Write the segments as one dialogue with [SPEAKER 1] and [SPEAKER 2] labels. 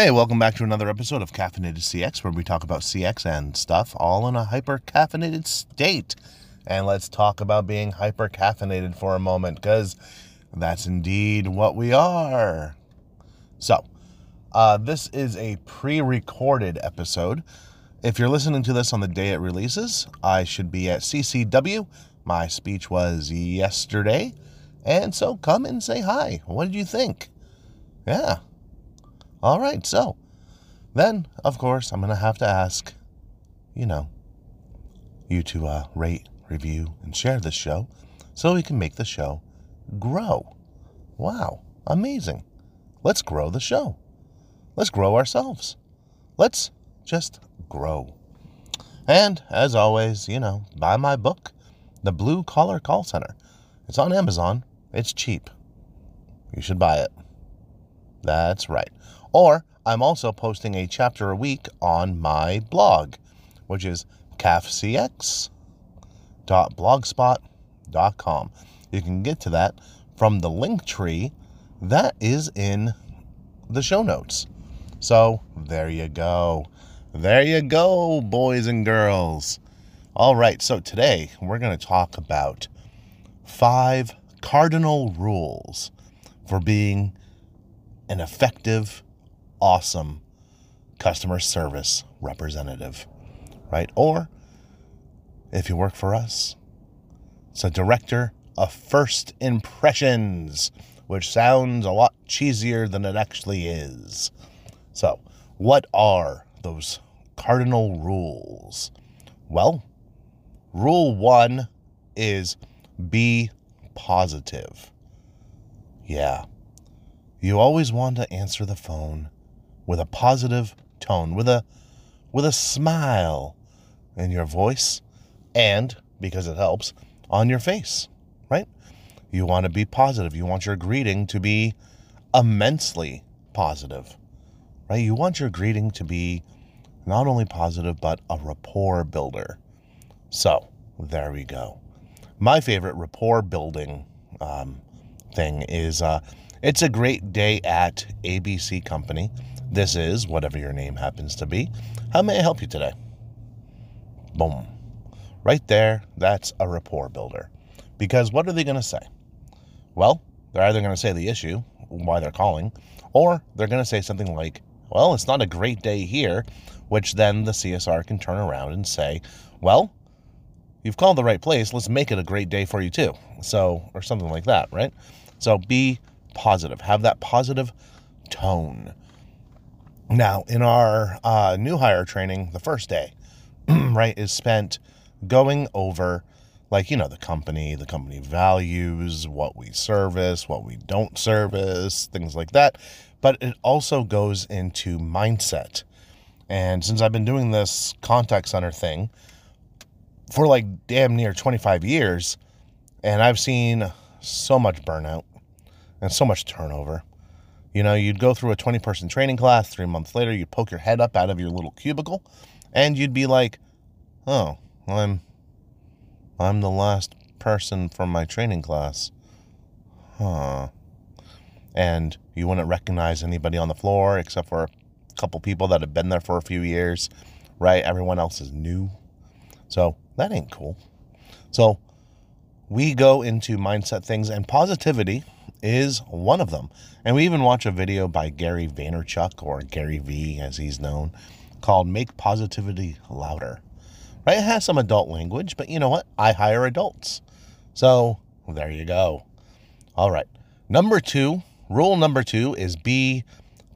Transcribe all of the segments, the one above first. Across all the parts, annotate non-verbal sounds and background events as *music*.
[SPEAKER 1] Hey, welcome back to another episode of Caffeinated CX, where we talk about CX and stuff all in a hyper caffeinated state. And let's talk about being hyper caffeinated for a moment, because that's indeed what we are. So, uh, this is a pre recorded episode. If you're listening to this on the day it releases, I should be at CCW. My speech was yesterday. And so come and say hi. What did you think? Yeah. All right. So then, of course, I'm going to have to ask, you know, you to uh, rate, review, and share this show so we can make the show grow. Wow. Amazing. Let's grow the show. Let's grow ourselves. Let's just grow. And as always, you know, buy my book, The Blue Collar Call Center. It's on Amazon. It's cheap. You should buy it. That's right. Or I'm also posting a chapter a week on my blog, which is cafcx.blogspot.com. You can get to that from the link tree that is in the show notes. So there you go. There you go, boys and girls. All right, so today we're going to talk about five cardinal rules for being an effective, awesome customer service representative, right? Or if you work for us, it's a director of first impressions, which sounds a lot cheesier than it actually is. So, what are those cardinal rules? Well, rule one is be positive. Yeah. You always want to answer the phone with a positive tone, with a with a smile in your voice and because it helps on your face, right? You want to be positive. You want your greeting to be immensely positive. Right? You want your greeting to be not only positive but a rapport builder. So, there we go my favorite rapport building um, thing is uh, it's a great day at ABC Company. This is whatever your name happens to be. How may I help you today? Boom. Right there, that's a rapport builder. Because what are they going to say? Well, they're either going to say the issue, why they're calling, or they're going to say something like, well, it's not a great day here, which then the CSR can turn around and say, well, you've called the right place. Let's make it a great day for you too. So, or something like that, right? So be positive. Have that positive tone. Now, in our uh, new hire training, the first day, *clears throat* right, is spent going over, like, you know, the company, the company values, what we service, what we don't service, things like that. But it also goes into mindset. And since I've been doing this contact center thing, for like damn near 25 years, and I've seen so much burnout and so much turnover. You know, you'd go through a 20 person training class, three months later, you'd poke your head up out of your little cubicle, and you'd be like, oh, I'm, I'm the last person from my training class. Huh. And you wouldn't recognize anybody on the floor except for a couple people that have been there for a few years, right? Everyone else is new. So that ain't cool. So we go into mindset things, and positivity is one of them. And we even watch a video by Gary Vaynerchuk, or Gary V as he's known, called Make Positivity Louder. Right? It has some adult language, but you know what? I hire adults. So there you go. All right. Number two, rule number two is be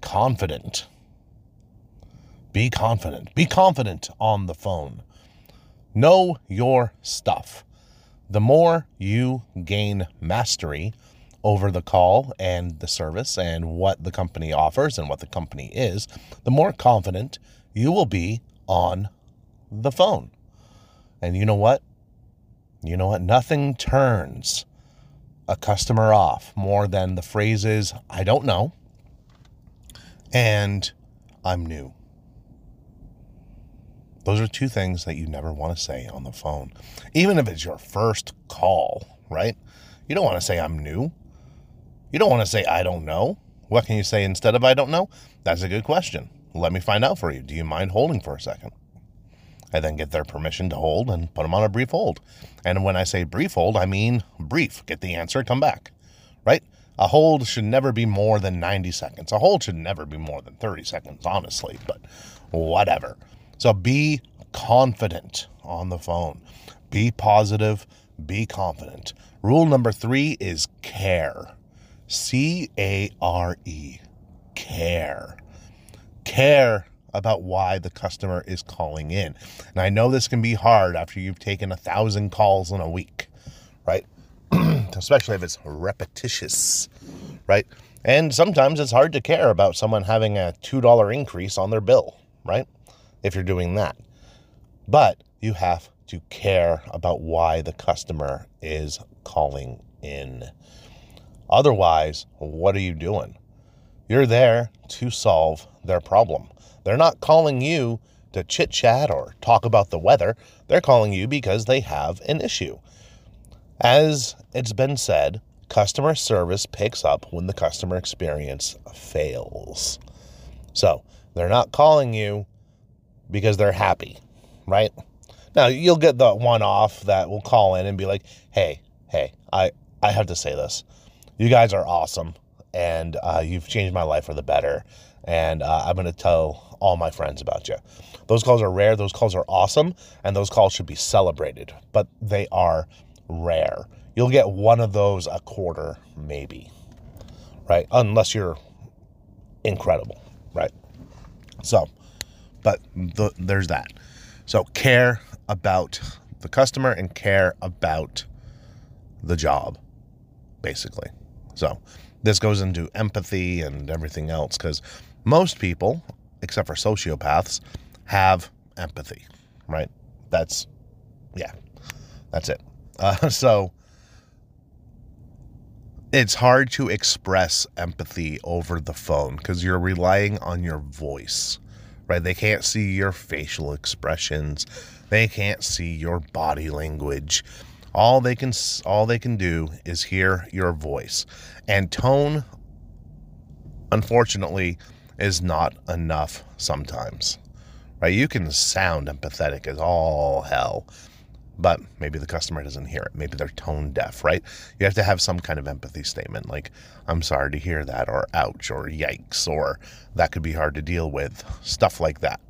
[SPEAKER 1] confident. Be confident. Be confident on the phone. Know your stuff. The more you gain mastery over the call and the service and what the company offers and what the company is, the more confident you will be on the phone. And you know what? You know what? Nothing turns a customer off more than the phrases, I don't know, and I'm new. Those are two things that you never want to say on the phone. Even if it's your first call, right? You don't want to say, I'm new. You don't want to say, I don't know. What can you say instead of I don't know? That's a good question. Let me find out for you. Do you mind holding for a second? I then get their permission to hold and put them on a brief hold. And when I say brief hold, I mean brief. Get the answer, come back. Right? A hold should never be more than 90 seconds. A hold should never be more than 30 seconds, honestly, but whatever. So be confident on the phone. Be positive, be confident. Rule number three is care. C A R E. Care. Care about why the customer is calling in. And I know this can be hard after you've taken a thousand calls in a week, right? *clears throat* Especially if it's repetitious, right? And sometimes it's hard to care about someone having a $2 increase on their bill, right? If you're doing that. But you have to care about why the customer is calling in. Otherwise, what are you doing? You're there to solve their problem. They're not calling you to chit chat or talk about the weather. They're calling you because they have an issue. As it's been said, customer service picks up when the customer experience fails. So they're not calling you because they're happy, right? Now you'll get the one off that will call in and be like, "Hey, hey, I I have to say this. You guys are awesome, and uh, you've changed my life for the better. And uh, I'm going to tell all my friends about you. Those calls are rare. Those calls are awesome, and those calls should be celebrated. But they are rare. You'll get one of those a quarter, maybe, right? Unless you're incredible, right? So, but the, there's that. So, care about the customer and care about the job, basically. So, this goes into empathy and everything else because most people, except for sociopaths, have empathy, right? That's, yeah, that's it. *laughs* Uh, so, it's hard to express empathy over the phone because you're relying on your voice, right? They can't see your facial expressions, they can't see your body language. All they can all they can do is hear your voice. And tone unfortunately is not enough sometimes. Right? You can sound empathetic as all hell, but maybe the customer doesn't hear it. Maybe they're tone deaf, right? You have to have some kind of empathy statement like, I'm sorry to hear that, or ouch, or yikes, or that could be hard to deal with, stuff like that.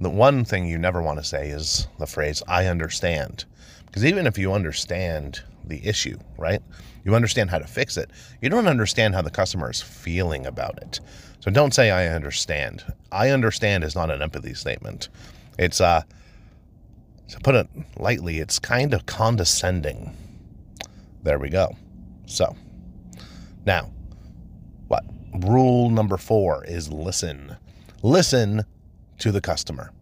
[SPEAKER 1] The one thing you never want to say is the phrase, I understand. Because even if you understand the issue, right? You understand how to fix it. You don't understand how the customer is feeling about it. So don't say I understand. I understand is not an empathy statement. It's uh to put it lightly, it's kind of condescending. There we go. So, now, what? Rule number four is listen. Listen to the customer.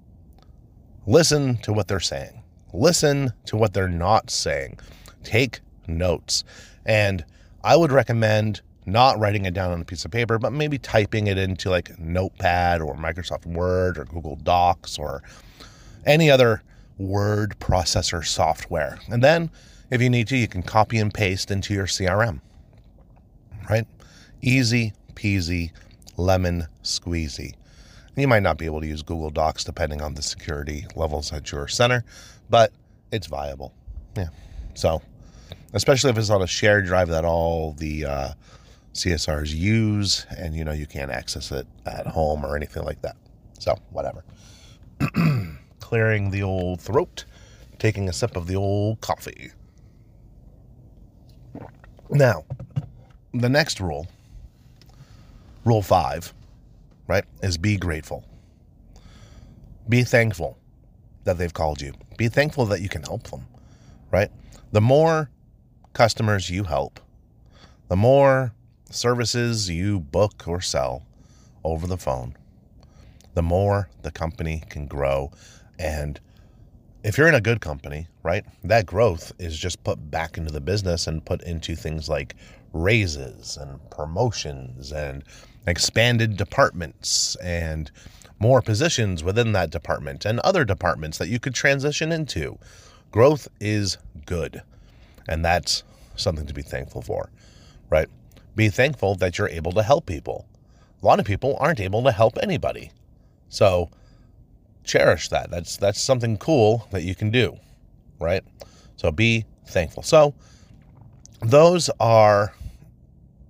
[SPEAKER 1] Listen to what they're saying. Listen to what they're not saying. Take notes. And I would recommend not writing it down on a piece of paper, but maybe typing it into like Notepad or Microsoft Word or Google Docs or any other word processor software. And then, if you need to, you can copy and paste into your CRM. Right? Easy peasy, lemon squeezy. You might not be able to use Google Docs depending on the security levels at your center, but it's viable. Yeah. So, especially if it's on a shared drive that all the uh, CSRs use and you know you can't access it at home or anything like that. So, whatever. *clears throat* clearing the old throat, taking a sip of the old coffee. Now, the next rule, rule five, right, is be grateful. Be thankful that they've called you. Be thankful that you can help them, right? The more customers you help, the more services you book or sell over the phone, the more the company can grow and if you're in a good company, right, that growth is just put back into the business and put into things like raises and promotions and expanded departments and more positions within that department and other departments that you could transition into. Growth is good. And that's something to be thankful for, right? Be thankful that you're able to help people. A lot of people aren't able to help anybody. So cherish that. That's that's something cool that you can do, right? So be thankful. So those are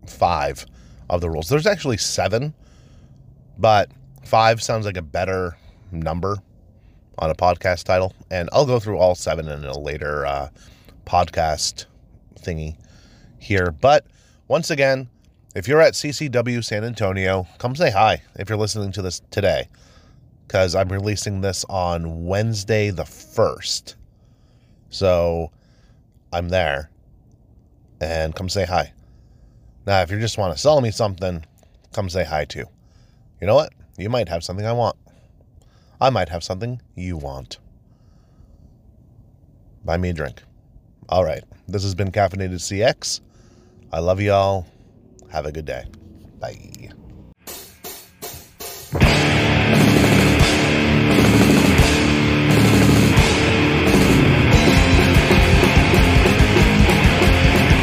[SPEAKER 1] five of the rules. There's actually seven, but five sounds like a better number on a podcast title. And I'll go through all seven in a later uh, podcast thingy here. But once again, if you're at CCW San Antonio, come say hi if you're listening to this today. Because I'm releasing this on Wednesday the 1st. So I'm there. And come say hi. Now, if you just want to sell me something, come say hi to. You know what? You might have something I want. I might have something you want. Buy me a drink. All right. This has been Caffeinated CX. I love y'all. Have a good day. Bye.